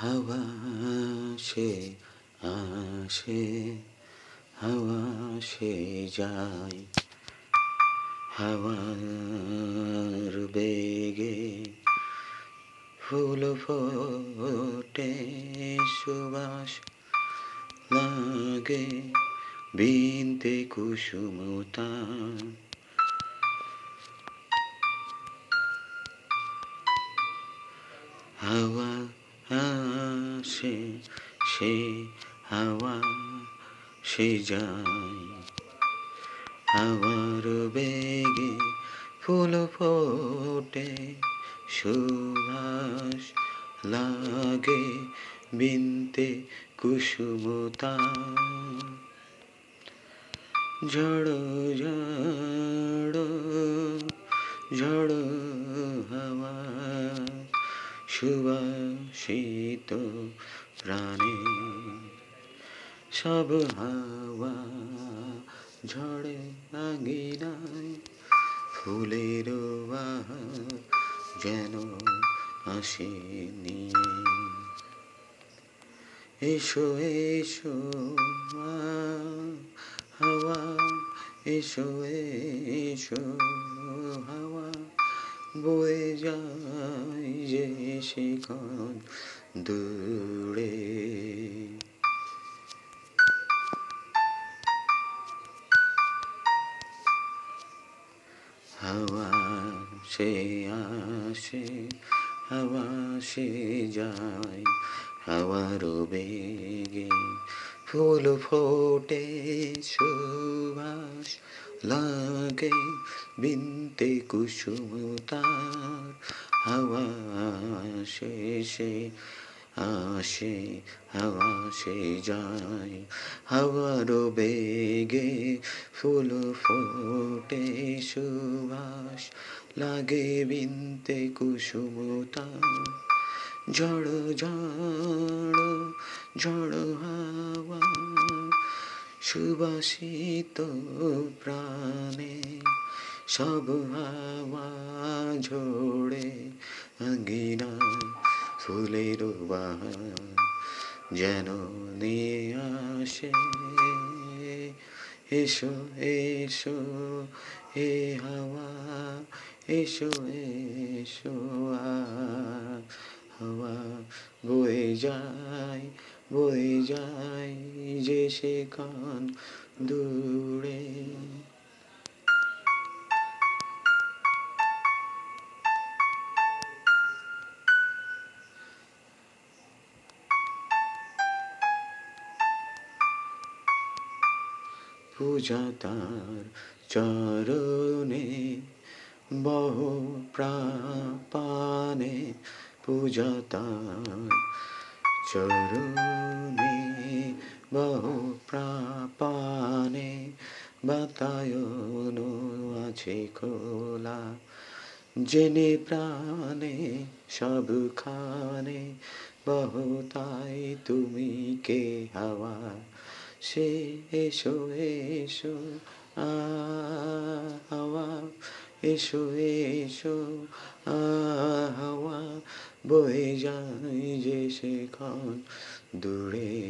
হাওয়া সে আসে, হাওয়া সে যায়। হাওয়ার বেগে ফুল ফোটে, সুবাস লাগে বিনতে কুসুমতা হাওয়া আসে সে হাওয়া, সে যায়। হাওয়ার বেগে ফুল ফোটে সুভাষ লাগে বিনতে কুসুমতা। ঝড় ঝড় ঝড় সুবাসিত প্রাণে সব হাওয়া ঝড়ে আঙিনায় ফুলের যেন আসে নিয়ে এসো এসো হাওয়া, এসো এসো, হাওয়া বয়ে যায়। যে শিখন দূরে। হাওয়া সে আসে হাওয়া সে যায় হাওয়ার বেগে ফুল ফোটে সুবাস লাগে বিনতে কুসুম তার, হাওয়া শেষে আসে, হাওয়া সে যায়। হাওয়ার বেগে ফুল ফোটে সুবাস, লাগে বিনতে কুসুমতা ঝড় ঝড় ঝড় হাওয়া সুবাসিত প্রাণে সব হাওয়া ঝোড়ে আঙ্গিনায় ফুলের যেন নিয়ে আসে। এসো এসো হে হাওয়া, এসো এসো হাওয়া বয়ে যায়। বয়ে যায় যে সে কান দূরে। পূজা তার চরণে বহু প্রাপানে পূজা তার চরণে বহু প্রাপানে বাতায়ন আছে খোলা। জেনে প্রাণে সব সবখানে বহুতাই তুমি কে হাওয়া? সে এসো এসো হাওয়া এসো এসো হাওয়া বয়ে যায় সেখান দূরে।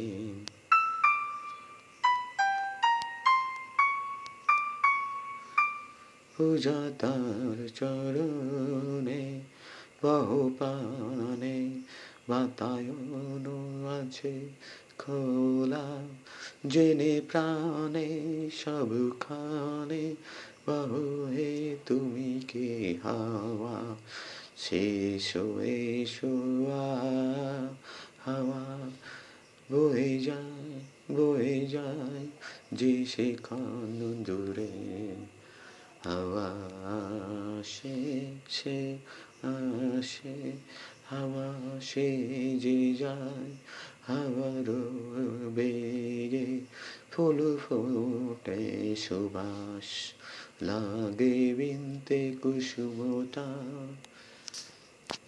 পূজা তার চরণে বাতায়ন আছে খোলা। জেনে প্রাণে সবখানে বহু হে তুমি কে হাওয়া। শেষো, এসো হাওয়া বয়ে যায় বয়ে যায় যে সেখান দূরে। হাওয়া সে সে আসে হাওয়া সে যে যায় হাওয়ার বেগে ফুল ফোটে, সুবাস লাগে বিনতে কুসুমতা।